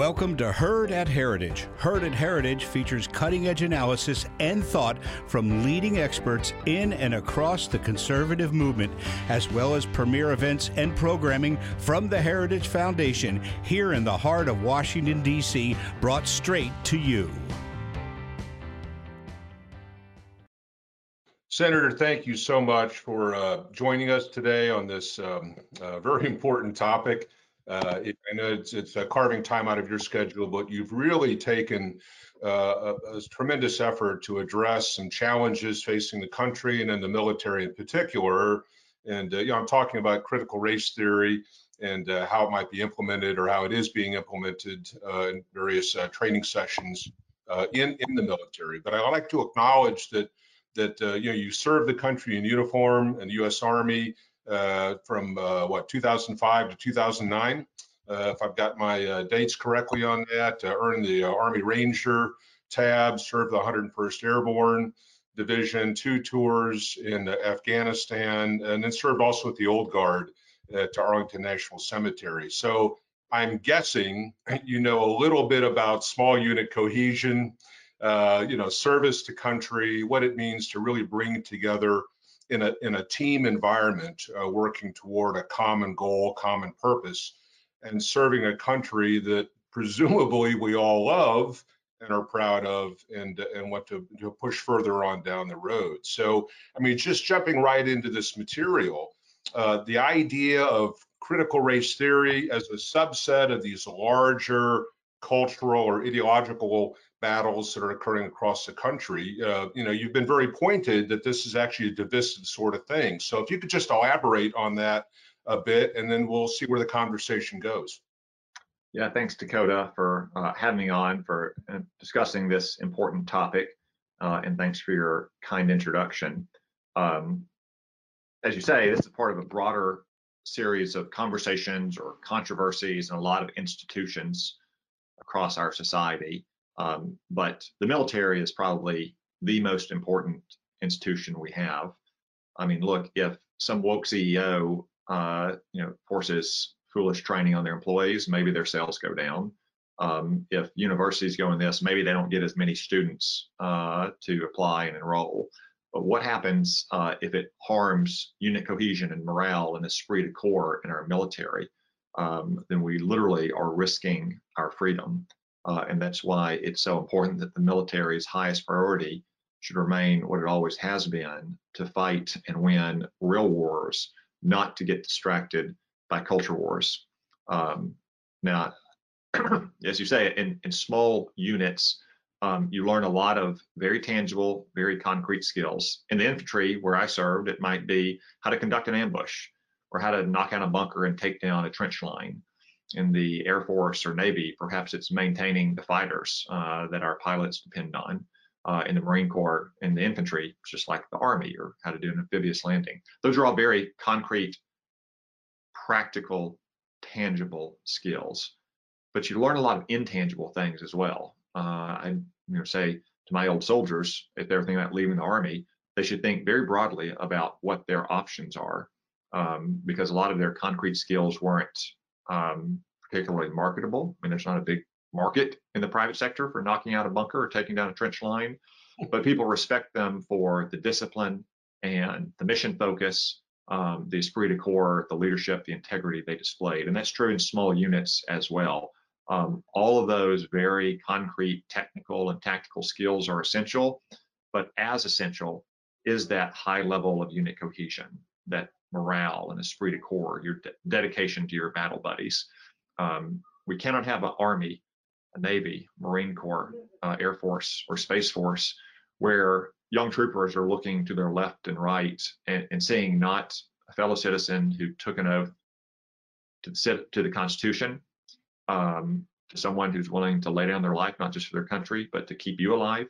Welcome to Heard at Heritage. Heard at Heritage features cutting edge analysis and thought from leading experts in and across the conservative movement, as well as premier events and programming from the Heritage Foundation here in the heart of Washington, D.C., brought straight to you. Senator, thank you so much for uh, joining us today on this um, uh, very important topic. Uh, it, I know it's, it's carving time out of your schedule, but you've really taken uh, a, a, tremendous effort to address some challenges facing the country and in the military in particular. And uh, you know, I'm talking about critical race theory and uh, how it might be implemented or how it is being implemented uh, in various uh, training sessions in in the military. But I'd like to acknowledge that that you know you serve the country in uniform in the U.S. Army from uh, what 2005 to 2009. Uh, if I've got my dates correctly on that, earned the Army Ranger tab, served the 101st Airborne Division, two tours in Afghanistan, and then served also with the Old Guard at Arlington National Cemetery. So I'm guessing you know a little bit about small unit cohesion, uh, you know, service to country, what it means to really bring together in a, in a team environment uh, working toward a common goal, common purpose, and serving a country that presumably we all love and are proud of and, and want to, to push further on down the road. So, I mean, just jumping right into this material, uh, the idea of critical race theory as a subset of these larger cultural or ideological battles that are occurring across the country. Uh, you know, you've been very pointed that this is actually a divisive sort of thing. So if you could just elaborate on that a bit, and then we'll see where the conversation goes. Yeah, thanks Dakota for uh, having me on for uh, discussing this important topic, uh, and thanks for your kind introduction. Um, as you say, this is part of a broader series of conversations or controversies in a lot of institutions across our society. Um, but the military is probably the most important institution we have. I mean, look, if some woke CEO, uh, you know, forces foolish training on their employees, maybe their sales go down. Um, if universities go in this, maybe they don't get as many students uh, to apply and enroll. But what happens uh, if it harms unit cohesion and morale and esprit de corps in our military? Um, then we literally are risking our freedom. Uh, and that's why it's so important that the military's highest priority should remain what it always has been to fight and win real wars, not to get distracted by culture wars. Um, now, as you say, in, in small units, um, you learn a lot of very tangible, very concrete skills. In the infantry, where I served, it might be how to conduct an ambush or how to knock out a bunker and take down a trench line in the Air Force or Navy, perhaps it's maintaining the fighters uh, that our pilots depend on. Uh, in the Marine Corps, in the infantry, just like the Army, or how to do an amphibious landing. Those are all very concrete, practical, tangible skills. But you learn a lot of intangible things as well. Uh, I you know, say to my old soldiers, if they're thinking about leaving the Army, they should think very broadly about what their options are, um, because a lot of their concrete skills weren't um, particularly marketable. I mean, there's not a big market in the private sector for knocking out a bunker or taking down a trench line, but people respect them for the discipline and the mission focus, um, the esprit de corps, the leadership, the integrity they displayed. And that's true in small units as well. Um, all of those very concrete technical and tactical skills are essential, but as essential is that high level of unit cohesion, that morale and esprit de corps, your de- dedication to your battle buddies. Um, we cannot have an army, a navy, Marine Corps, uh, Air Force, or Space Force where young troopers are looking to their left and right and, and seeing not a fellow citizen who took an oath to, sit, to the Constitution, um, to someone who's willing to lay down their life, not just for their country, but to keep you alive,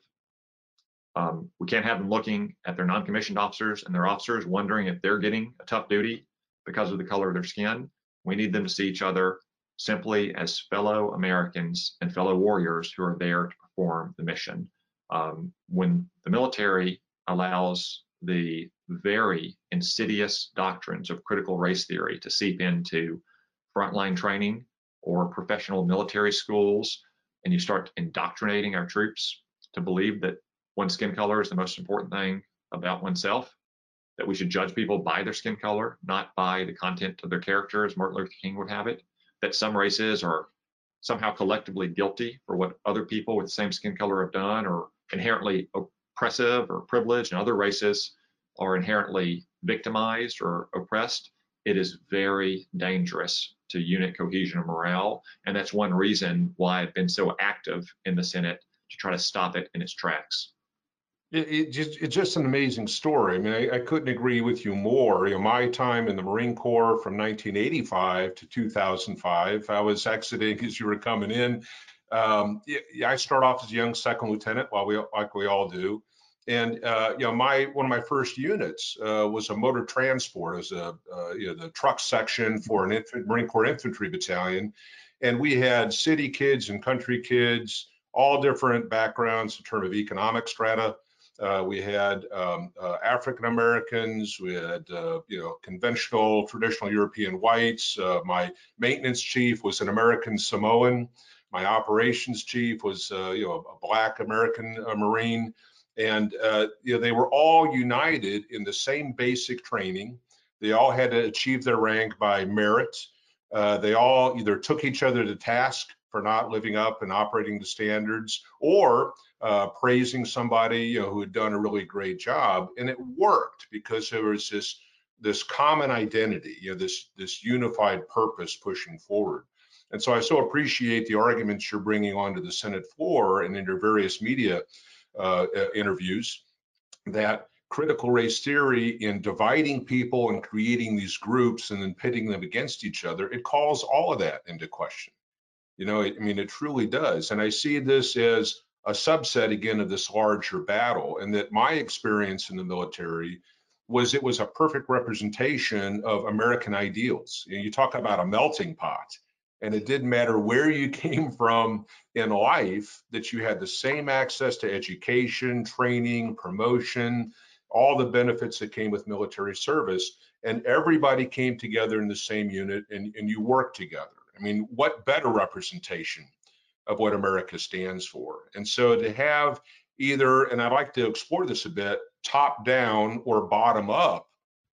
um, we can't have them looking at their non-commissioned officers and their officers wondering if they're getting a tough duty because of the color of their skin. We need them to see each other simply as fellow Americans and fellow warriors who are there to perform the mission. Um, when the military allows the very insidious doctrines of critical race theory to seep into frontline training, or professional military schools, and you start indoctrinating our troops to believe that one's skin color is the most important thing about oneself, that we should judge people by their skin color, not by the content of their character, as Martin Luther King would have it, that some races are somehow collectively guilty for what other people with the same skin color have done, or inherently oppressive or privileged, and other races are inherently victimized or oppressed, it is very dangerous to unit cohesion and morale. And that's one reason why I've been so active in the Senate to try to stop it in its tracks. It, it just, it's just an amazing story. I mean, I, I, couldn't agree with you more. You know, my time in the Marine Corps from 1985 to 2005, I was exiting as you were coming in. Um, I start off as a young second lieutenant, while we like we all do. And uh, you know, my one of my first units uh, was a motor transport as a uh, you know the truck section for an infant, Marine Corps infantry battalion, and we had city kids and country kids, all different backgrounds in terms of economic strata. Uh, we had um, uh, African Americans, we had uh, you know conventional traditional European whites. my maintenance chief was an American Samoan. My operations chief was you know a black American Marine and uh, you know, they were all united in the same basic training. They all had to achieve their rank by merit. Uh, they all either took each other to task for not living up and operating the standards, or uh, praising somebody you know, who had done a really great job. And it worked because there was this this common identity, you know, this this unified purpose pushing forward. And so I so appreciate the arguments you're bringing onto the Senate floor and in your various media uh, interviews that critical race theory in dividing people and creating these groups and then pitting them against each other, it calls all of that into question. You know, I mean, it truly does. And I see this as a subset again of this larger battle. And that my experience in the military was it was a perfect representation of American ideals. You, know, you talk about a melting pot and it didn't matter where you came from in life that you had the same access to education training promotion all the benefits that came with military service and everybody came together in the same unit and, and you worked together i mean what better representation of what america stands for and so to have either and i'd like to explore this a bit top down or bottom up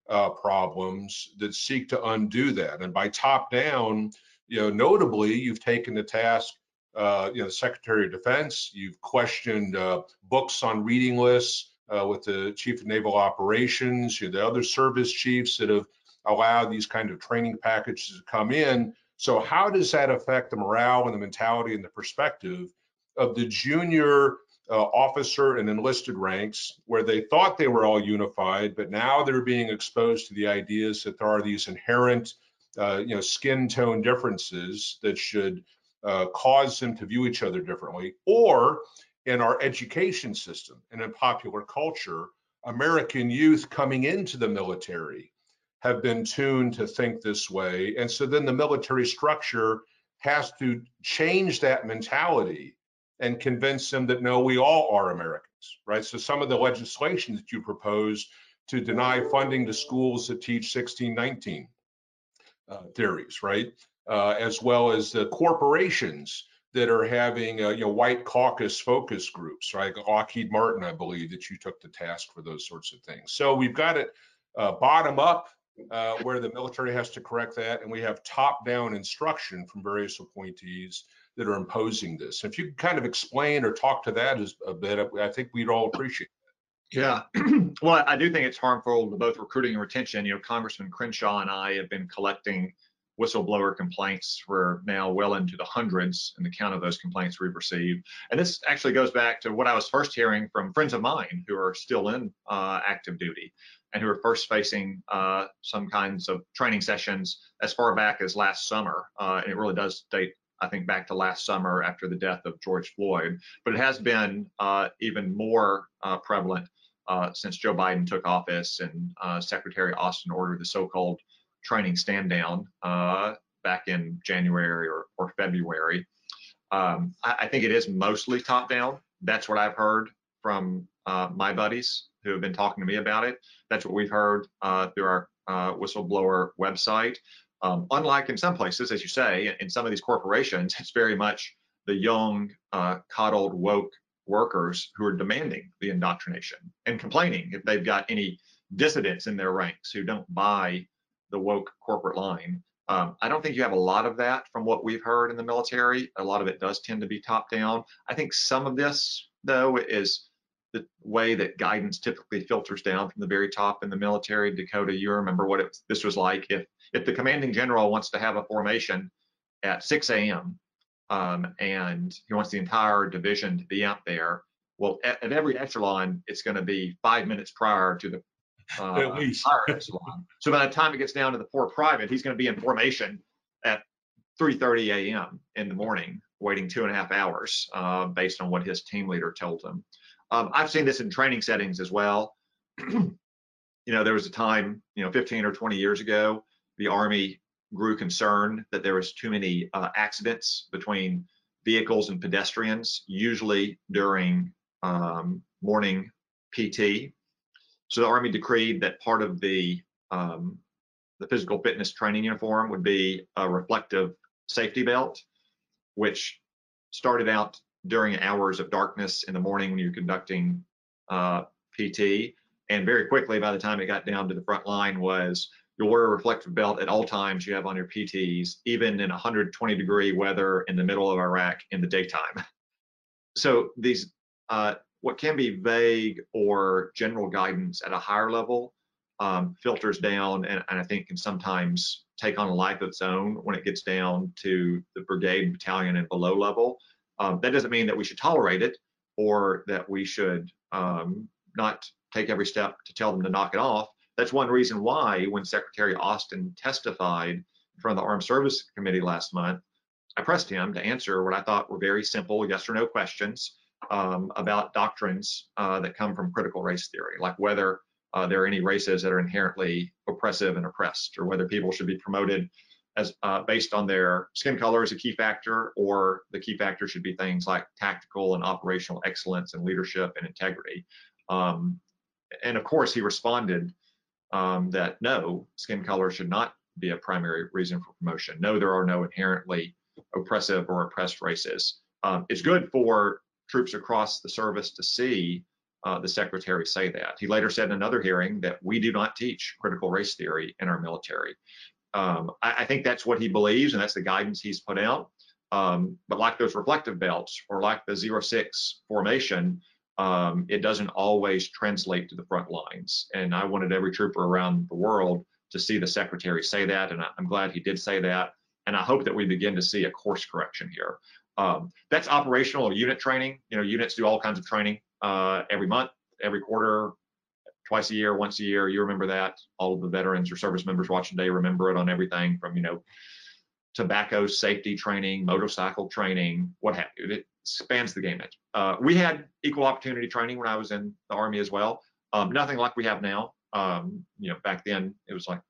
uh, problems that seek to undo that and by top down you know, notably, you've taken the task, uh, you know, the Secretary of Defense. You've questioned uh, books on reading lists uh, with the Chief of Naval Operations. You know, the other service chiefs that have allowed these kind of training packages to come in. So, how does that affect the morale and the mentality and the perspective of the junior uh, officer and enlisted ranks where they thought they were all unified, but now they're being exposed to the ideas that there are these inherent uh, you know, skin tone differences that should uh, cause them to view each other differently, or in our education system and in popular culture, American youth coming into the military have been tuned to think this way. And so then the military structure has to change that mentality and convince them that no, we all are Americans, right? So some of the legislation that you propose to deny funding to schools that teach 1619 uh, theories, right? Uh, as well as the corporations that are having, uh, you know, white caucus focus groups, right? Lockheed Martin, I believe, that you took the task for those sorts of things. So we've got it uh, bottom up, uh, where the military has to correct that, and we have top down instruction from various appointees that are imposing this. If you could kind of explain or talk to that as a bit, I think we'd all appreciate It. yeah, well, I do think it's harmful to both recruiting and retention. You know, Congressman Crenshaw and I have been collecting whistleblower complaints for now well into the hundreds in the count of those complaints we've received. And this actually goes back to what I was first hearing from friends of mine who are still in uh, active duty and who are first facing uh, some kinds of training sessions as far back as last summer. Uh, and it really does date, I think, back to last summer after the death of George Floyd. But it has been uh, even more uh, prevalent uh, since Joe Biden took office and uh, Secretary Austin ordered the so-called training stand down back in January or, or February. Um, I, I, think it is mostly top down. That's what I've heard from uh, my buddies who have been talking to me about it. That's what we've heard uh, through our uh, whistleblower website. Um, unlike in some places, as you say, in some of these corporations, it's very much the young, uh, coddled, woke workers who are demanding the indoctrination and complaining if they've got any dissidents in their ranks who don't buy the woke corporate line. Um, I don't think you have a lot of that from what we've heard in the military. A lot of it does tend to be top down. I think some of this, though, is the way that guidance typically filters down from the very top in the military. Dakota, you remember what it, this was like if if the commanding general wants to have a formation at 6 a.m. Um, and he wants the entire division to be out there. Well, at, at every echelon, it's going to be five minutes prior to the uh, At least. echelon. So by the time it gets down to the poor private, he's going to be in formation at 3:30 a.m. in the morning, waiting two and a half hours uh, based on what his team leader told him. Um, I've seen this in training settings as well. you know, there was a time, you know, 15 or 20 years ago, the Army grew concerned that there was too many uh, accidents between vehicles and pedestrians, usually during um, morning PT. So the Army decreed that part of the um, the physical fitness training uniform would be a reflective safety belt, which started out during hours of darkness in the morning when you're conducting uh, PT, and very quickly by the time it got down to the front line was you'll wear a reflective belt at all times you have on your PTs, even in 120 degree weather in the middle of Iraq in the daytime. So these uh, what can be vague or general guidance at a higher level um, filters down and, and, I think can sometimes take on a life of its own when it gets down to the brigade, battalion, and below level. Um, that doesn't mean that we should tolerate it or that we should um, not take every step to tell them to knock it off. That's one reason why when Secretary Austin testified in front of the Armed Service Committee last month, I pressed him to answer what I thought were very simple yes or no questions um, about doctrines uh, that come from critical race theory, like whether uh, there are any races that are inherently oppressive and oppressed, or whether people should be promoted as uh, based on their skin color as a key factor, or the key factor should be things like tactical and operational excellence and leadership and integrity. Um, and of course, he responded um, that no, skin color should not be a primary reason for promotion. No, there are no inherently oppressive or oppressed races. Um, it's good for troops across the service to see uh, the secretary say that. He later said in another hearing that we do not teach critical race theory in our military. Um, I, I, think that's what he believes, and that's the guidance he's put out. Um, but like those reflective belts or like the zero six formation, um, it doesn't always translate to the front lines. And I wanted every trooper around the world to see the secretary say that, and I'm glad he did say that. And I hope that we begin to see a course correction here. Um, that's operational unit training. You know, units do all kinds of training uh, every month, every quarter, twice a year, once a year. You remember that. All of the veterans or service members watching today remember it on everything from, you know, tobacco safety training, motorcycle training, what have you. It spans the gamut. Uh, we had equal opportunity training when I was in the Army as well. Um, nothing like we have now. Um, you know, back then it was like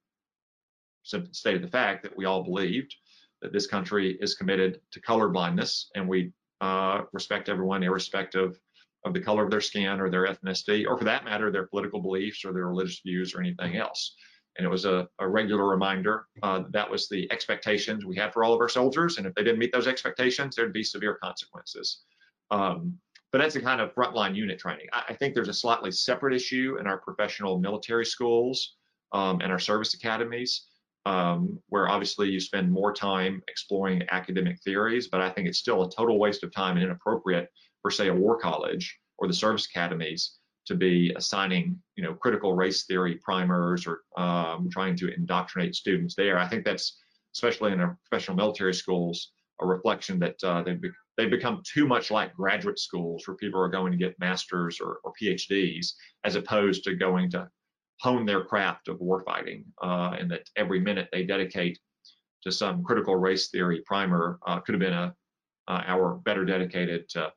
stated the fact that we all believed that this country is committed to color blindness and we uh, respect everyone irrespective of the color of their skin or their ethnicity, or for that matter, their political beliefs or their religious views or anything else. And it was a, a regular reminder uh, that, was the expectations we had for all of our soldiers. And if they didn't meet those expectations, there'd be severe consequences. Um, but that's the kind of frontline unit training. I, I, think there's a slightly separate issue in our professional military schools um, and our service academies um, where obviously you spend more time exploring academic theories, but I think it's still a total waste of time and inappropriate for, say, a war college or the service academies to be assigning, you know, critical race theory primers or um, trying to indoctrinate students there. I think that's, especially in our professional military schools, a reflection that uh, they've, be- they've become too much like graduate schools where people are going to get masters or, or PhDs as opposed to going to hone their craft of warfighting, uh, and that every minute they dedicate to some critical race theory primer uh, could have been a uh, hour better dedicated to,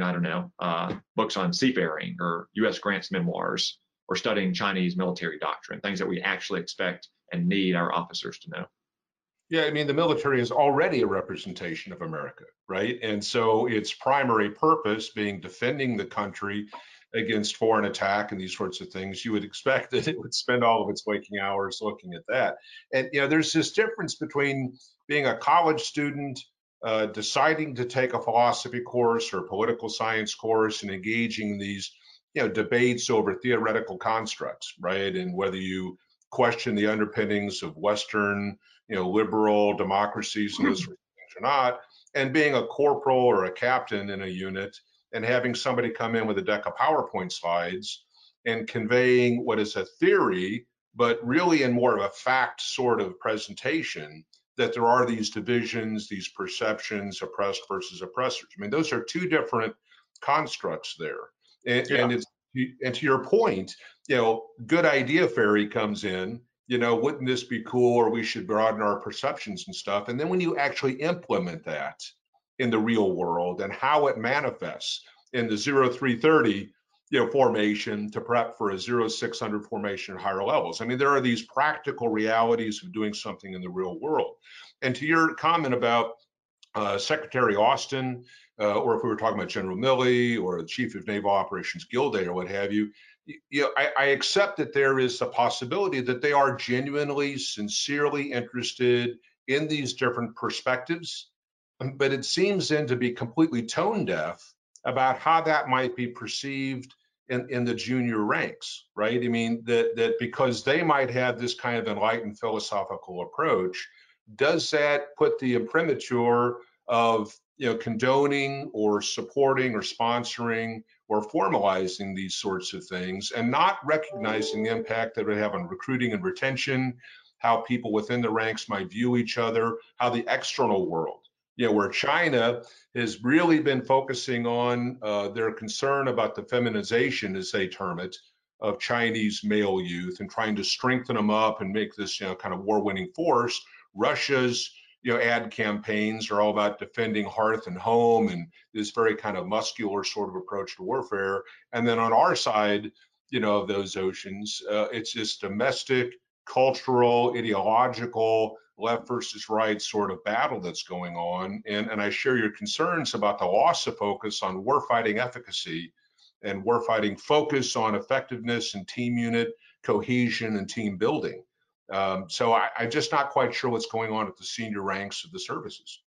I don't know, uh, books on seafaring or U.S. Grant's memoirs or studying Chinese military doctrine, things that we actually expect and need our officers to know. Yeah, I mean, the military is already a representation of America, right? And so its primary purpose being defending the country against foreign attack and these sorts of things, you would expect that it would spend all of its waking hours looking at that. And you know, there's this difference between being a college student, uh, deciding to take a philosophy course or a political science course and engaging in these, you know, debates over theoretical constructs, right? And whether you question the underpinnings of Western, you know, liberal democracies and those things or not, and being a corporal or a captain in a unit and having somebody come in with a deck of PowerPoint slides and conveying what is a theory, but really in more of a fact sort of presentation that there are these divisions, these perceptions, oppressed versus oppressors. I mean, those are two different constructs there. And, yeah. and it's and to your point, you know, good idea fairy comes in, you know, wouldn't this be cool or we should broaden our perceptions and stuff. And then when you actually implement that, in the real world and how it manifests in the 0330 you know formation to prep for a 0600 formation at higher levels. I mean there are these practical realities of doing something in the real world. And to your comment about uh, secretary austin uh, or if we were talking about general milley or the chief of naval operations gilday or what have you you know, I, I accept that there is a possibility that they are genuinely sincerely interested in these different perspectives. But it seems then to be completely tone deaf about how that might be perceived in, in the junior ranks, right? I mean, that, that because they might have this kind of enlightened philosophical approach, does that put the imprimatur of you know condoning or supporting or sponsoring or formalizing these sorts of things and not recognizing the impact that it would have on recruiting and retention, how people within the ranks might view each other, how the external world you know, where China has really been focusing on uh, their concern about the feminization, as they term it, of Chinese male youth and trying to strengthen them up and make this, you know, kind of war-winning force. Russia's, you know, ad campaigns are all about defending hearth and home and this very kind of muscular sort of approach to warfare. And then on our side, you know, of those oceans, uh, it's this domestic, cultural, ideological, left versus right sort of battle that's going on. And, and I share your concerns about the loss of focus on warfighting efficacy and warfighting focus on effectiveness and team unit cohesion and team building. Um, so I, am just not quite sure what's going on at the senior ranks of the services.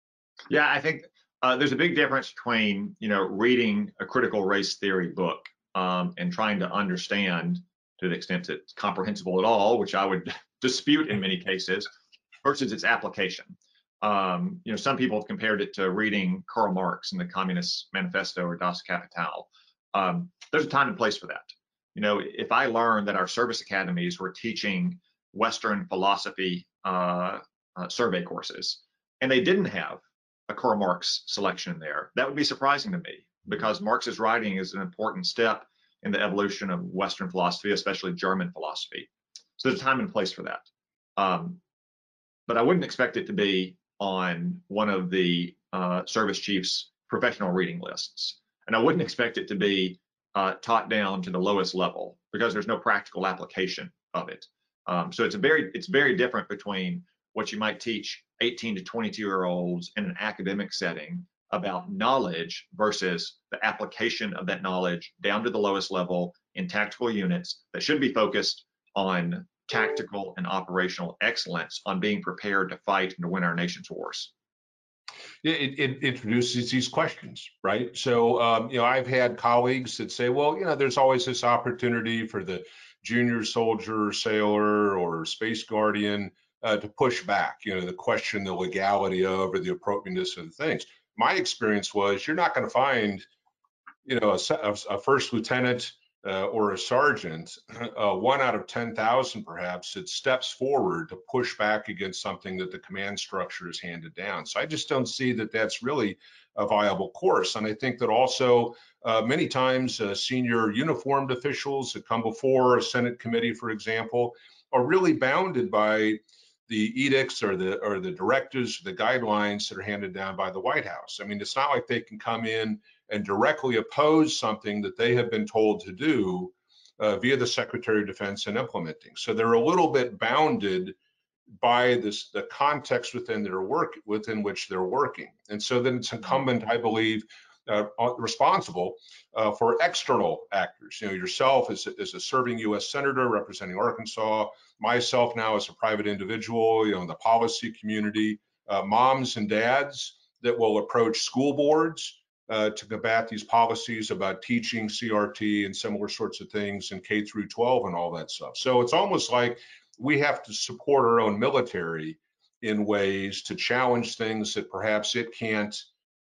Yeah, I think uh, there's a big difference between you know reading a critical race theory book um, and trying to understand to the extent that it's comprehensible at all, which I would dispute in many cases, versus its application. Um, you know, some people have compared it to reading Karl Marx in the Communist Manifesto or Das Kapital. Um, there's a time and place for that. You know, if I learned that our service academies were teaching Western philosophy uh, uh, survey courses, and they didn't have a Karl Marx selection there, that would be surprising to me because Marx's writing is an important step in the evolution of Western philosophy, especially German philosophy. So there's a time and place for that. Um, but I wouldn't expect it to be on one of the uh, service chief's professional reading lists. And I wouldn't expect it to be uh, taught down to the lowest level because there's no practical application of it. Um, so it's very it's very different between what you might teach 18 to 22 year olds in an academic setting about knowledge versus the application of that knowledge down to the lowest level in tactical units that should be focused on tactical and operational excellence on being prepared to fight and to win our nation's wars. It, it, introduces these questions, right? So, um, you know, I've had colleagues that say, well, you know, there's always this opportunity for the junior soldier, sailor, or space guardian uh, to push back, you know, the question the legality of or the appropriateness of things. My experience was you're not going to find, you know, a, a first lieutenant uh, or a sergeant, uh, one out of 10,000 perhaps, it steps forward to push back against something that the command structure has handed down. So I just don't see that that's really a viable course. And I think that also uh, many times uh, senior uniformed officials that come before a Senate committee, for example, are really bounded by the edicts or the or the directives, the guidelines that are handed down by the White House. I mean, it's not like they can come in and directly oppose something that they have been told to do uh, via the Secretary of Defense and implementing. So they're a little bit bounded by this the context within their work within which they're working. And so then it's incumbent, I believe, uh, responsible uh, for external actors. You know, yourself as, as a serving U.S. senator representing Arkansas, myself now as a private individual, you know, in the policy community, uh, moms and dads that will approach school boards uh, to combat these policies about teaching CRT and similar sorts of things in K through 12 and all that stuff. So it's almost like we have to support our own military in ways to challenge things that perhaps it can't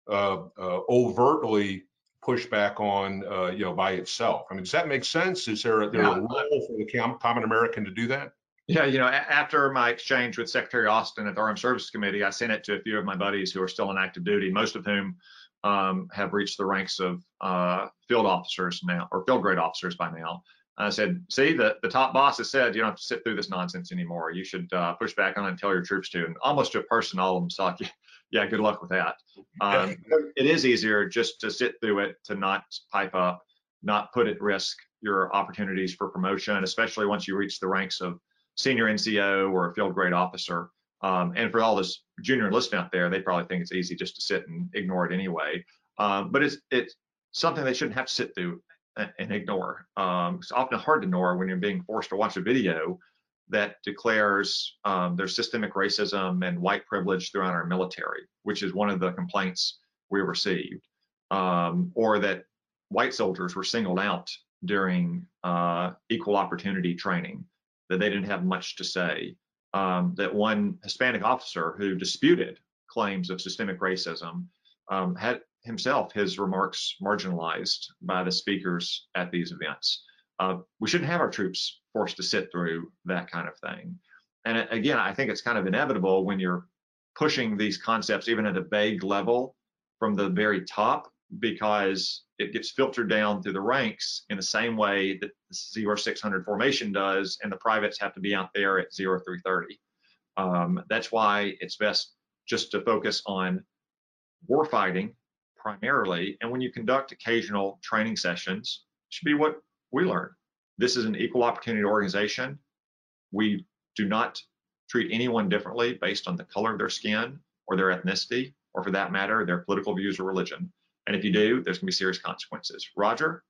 uh, uh, overtly push back on, uh, you know, by itself. I mean, does that make sense? Is there, a, there yeah. a role for the common American to do that? Yeah, you know, after my exchange with Secretary Austin at the Armed Services Committee, I sent it to a few of my buddies who are still in active duty, most of whom um, have reached the ranks of uh, field officers now, or field grade officers by now. I said, see, the, the top boss has said you don't have to sit through this nonsense anymore. You should uh, push back on it and tell your troops to. And almost to a person, all of them yeah, yeah good luck with that. Um, it is easier just to sit through it, to not pipe up, not put at risk your opportunities for promotion, especially once you reach the ranks of senior NCO or a field grade officer. Um, and for all this junior enlistment out there, they probably think it's easy just to sit and ignore it anyway. Um, but it's it's something they shouldn't have to sit through and ignore. Um, it's often hard to ignore when you're being forced to watch a video that declares um, there's systemic racism and white privilege throughout our military, which is one of the complaints we received, um, or that white soldiers were singled out during uh, equal opportunity training, that they didn't have much to say, um, that one Hispanic officer who disputed claims of systemic racism um, had himself his remarks marginalized by the speakers at these events. Uh, we shouldn't have our troops forced to sit through that kind of thing. And again, I think it's kind of inevitable when you're pushing these concepts even at a vague level from the very top because it gets filtered down through the ranks in the same way that the 0600 formation does and the privates have to be out there at 0330. Um, that's why it's best just to focus on warfighting primarily. And when you conduct occasional training sessions, should be what we learn. This is an equal opportunity organization. We do not treat anyone differently based on the color of their skin or their ethnicity, or for that matter, their political views or religion. And if you do, there's going to be serious consequences. Roger,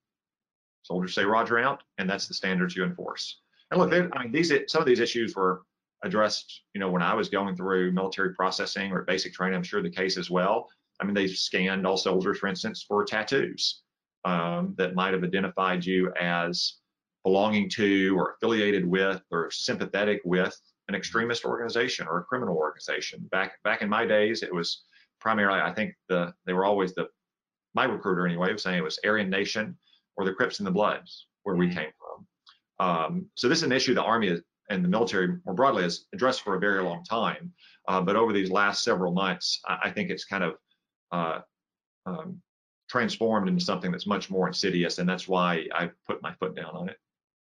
soldiers say Roger out, and that's the standards you enforce. And look, I mean, these some of these issues were addressed, you know, when I was going through military processing or basic training. I'm sure the case as well. I mean, they scanned all soldiers, for instance, for tattoos um, that might have identified you as belonging to or affiliated with or sympathetic with an extremist organization or a criminal organization. Back back in my days, it was primarily, I think the they were always the my recruiter anyway was saying it was Aryan Nation or the Crips and the Bloods where we mm-hmm. came from. Um, so this is an issue the Army and the military more broadly has addressed for a very long time. Uh, but over these last several months, I, I think it's kind of uh, um, transformed into something that's much more insidious, and that's why I put my foot down on it.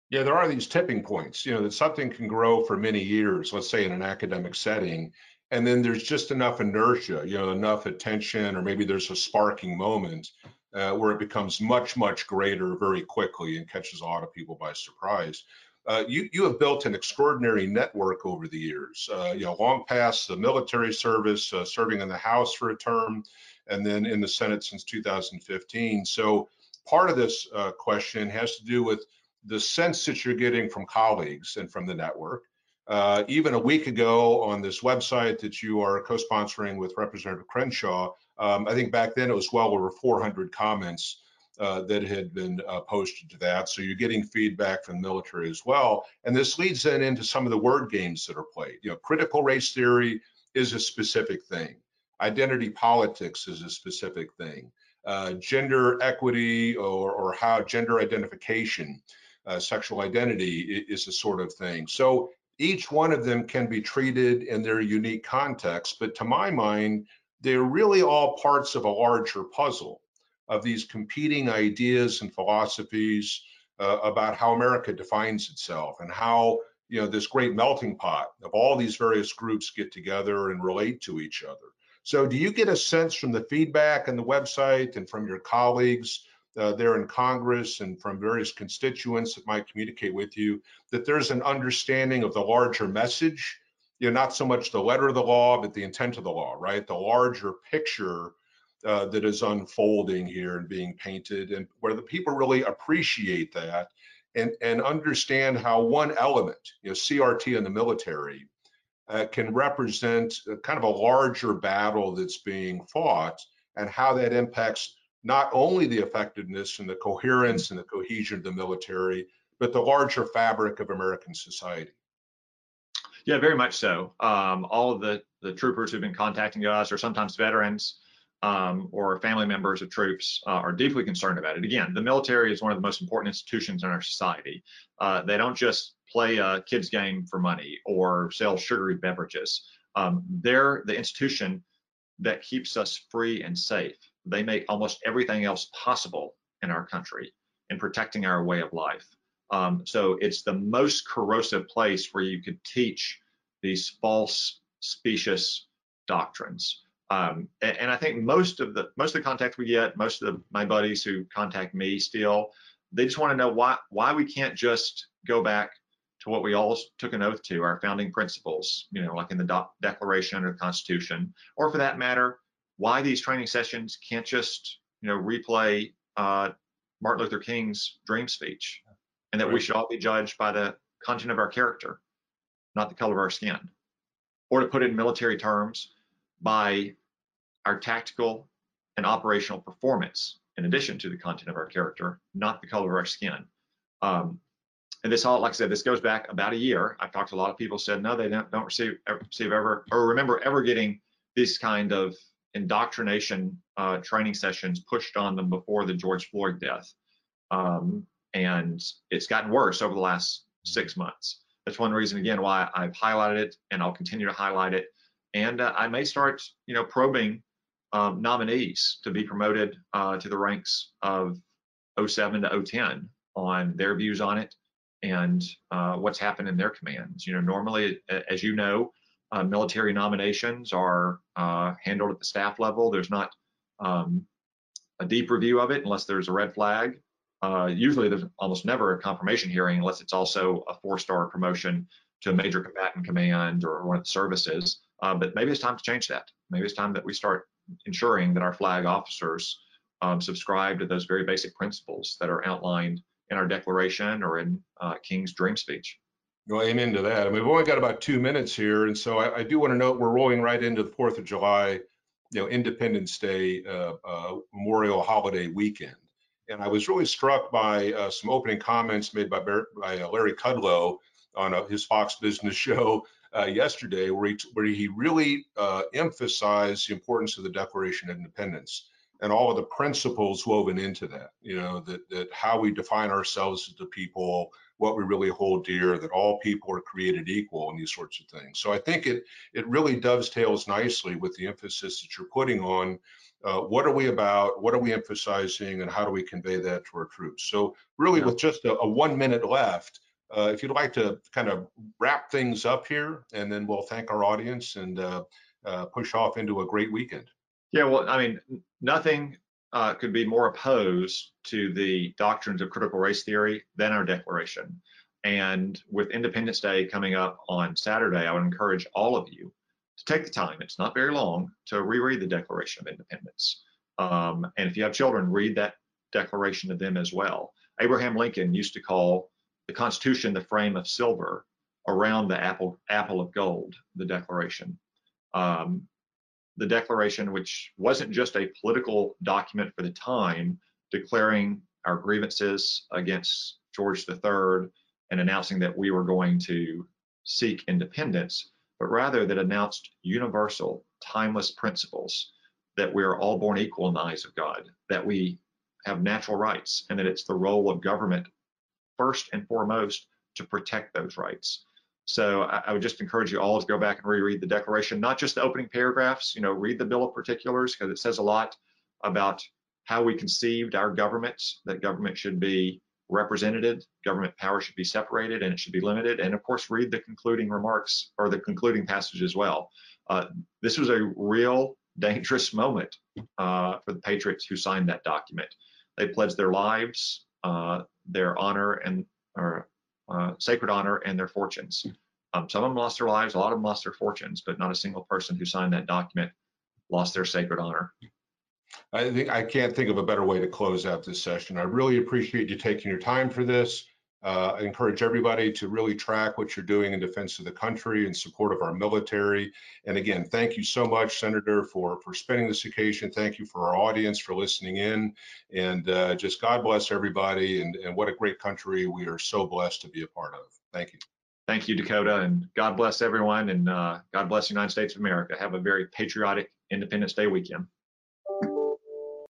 Yeah, there are these tipping points, you know, that something can grow for many years, let's say in an academic setting, and then there's just enough inertia, you know, enough attention, or maybe there's a sparking moment uh, where it becomes much, much greater very quickly and catches a lot of people by surprise. Uh, you, you have built an extraordinary network over the years, uh, you know, long past the military service, uh, serving in the House for a term, and then in the Senate since 2015. So part of this uh, question has to do with the sense that you're getting from colleagues and from the network. Uh, even a week ago on this website that you are co-sponsoring with Representative Crenshaw, um, I think back then it was well over 400 comments uh, that had been uh, posted to that. So you're getting feedback from the military as well. And this leads then into some of the word games that are played. You know, critical race theory is a specific thing. Identity politics is a specific thing. Uh, gender equity or, or how gender identification, uh, sexual identity is a sort of thing. So each one of them can be treated in their unique context, but to my mind, they're really all parts of a larger puzzle of these competing ideas and philosophies uh, about how America defines itself and how you know this great melting pot of all these various groups get together and relate to each other. So, do you get a sense from the feedback on the website and from your colleagues uh, there in Congress and from various constituents that might communicate with you that there's an understanding of the larger message? You know, not so much the letter of the law, but the intent of the law, right? The larger picture uh, that is unfolding here and being painted, and where the people really appreciate that and, and understand how one element, you know, CRT in the military, uh, can represent kind of a larger battle that's being fought and how that impacts not only the effectiveness and the coherence and the cohesion of the military, but the larger fabric of American society. Yeah, very much so. Um, all of the, the troopers who've been contacting us, are sometimes veterans um, or family members of troops, uh, are deeply concerned about it. Again, the military is one of the most important institutions in our society. Uh, they don't just play a kids game for money or sell sugary beverages. Um, they're the institution that keeps us free and safe. They make almost everything else possible in our country in protecting our way of life. Um, so it's the most corrosive place where you could teach these false, specious doctrines. Um, and, and, I think most of the most of the contact we get, most of the, my buddies who contact me still, they just want to know why why we can't just go back to what we all took an oath to, our founding principles, you know, like in the Declaration or the Constitution, or for that matter, why these training sessions can't just, you know, replay uh, Martin Luther King's dream speech, and that right. we should all be judged by the content of our character, not the color of our skin. Or to put it in military terms, by our tactical and operational performance, in addition to the content of our character, not the color of our skin. Um, and this all, like I said, this goes back about a year. I've talked to a lot of people said no, they don't, don't receive, receive ever or remember ever getting this kind of indoctrination uh, training sessions pushed on them before the George Floyd death. Um, and it's gotten worse over the last six months. That's one reason, again, why I've highlighted it and I'll continue to highlight it. And uh, I may start, you know, probing um, nominees to be promoted uh, to the ranks of 07 to 010 on their views on it and uh, what's happened in their commands. You know, normally, as you know, uh, military nominations are uh, handled at the staff level. There's not um, a deep review of it unless there's a red flag. Uh, usually, there's almost never a confirmation hearing unless it's also a four-star promotion to a major combatant command or one of the services. Uh, but maybe it's time to change that. Maybe it's time that we start ensuring that our flag officers um, subscribe to those very basic principles that are outlined in our declaration or in uh, King's dream speech. Well, amen to that. I mean, we've only got about two minutes here, and so I, I do want to note we're rolling right into the Fourth of July, you know, Independence Day, uh, uh, Memorial Holiday weekend, and I was really struck by uh, some opening comments made by, by uh, Larry Kudlow on uh, his Fox Business show uh, yesterday, where he where he really emphasized the importance of the Declaration of Independence and all of the principles woven into that. You know, that, that how we define ourselves as the people, what we really hold dear, that all people are created equal, and these sorts of things. So I think it it really dovetails nicely with the emphasis that you're putting on uh, what are we about, what are we emphasizing, and how do we convey that to our troops. So really, yeah. with just a, a, one minute left. Uh, if you'd like to kind of wrap things up here, and then we'll thank our audience and uh, uh push off into a great weekend. Yeah, well, I mean, nothing uh, could be more opposed to the doctrines of critical race theory than our declaration. And with Independence Day coming up on Saturday, I would encourage all of you to take the time, it's not very long, to reread the Declaration of Independence. Um, and if you have children, read that declaration to them as well. Abraham Lincoln used to call the Constitution the frame of silver around the apple, apple of gold, the Declaration. Um, the Declaration, which wasn't just a political document for the time, declaring our grievances against George III and announcing that we were going to seek independence, but rather that announced universal, timeless principles that we are all born equal in the eyes of God, that we have natural rights, and that it's the role of government, first and foremost, to protect those rights. So I, I, would just encourage you all to go back and reread the Declaration, not just the opening paragraphs, you know, read the Bill of Particulars because it says a lot about how we conceived our government, that government should be represented, government power should be separated, and it should be limited. And of course, read the concluding remarks or the concluding passage as well. Uh, this was a real dangerous moment uh, for the patriots who signed that document. They pledged their lives, uh, their honor, and or uh, sacred honor and their fortunes. Um, some of them lost their lives, a lot of them lost their fortunes, but not a single person who signed that document lost their sacred honor. I think I can't think of a better way to close out this session. I really appreciate you taking your time for this. Uh, I encourage everybody to really track what you're doing in defense of the country in support of our military. And again, thank you so much, Senator, for, for spending this occasion. Thank you for our audience for listening in. And uh, just God bless everybody. And, and what a great country we are so blessed to be a part of. Thank you. Thank you, Dakota. And God bless everyone. And uh, God bless the United States of America. Have a very patriotic Independence Day weekend.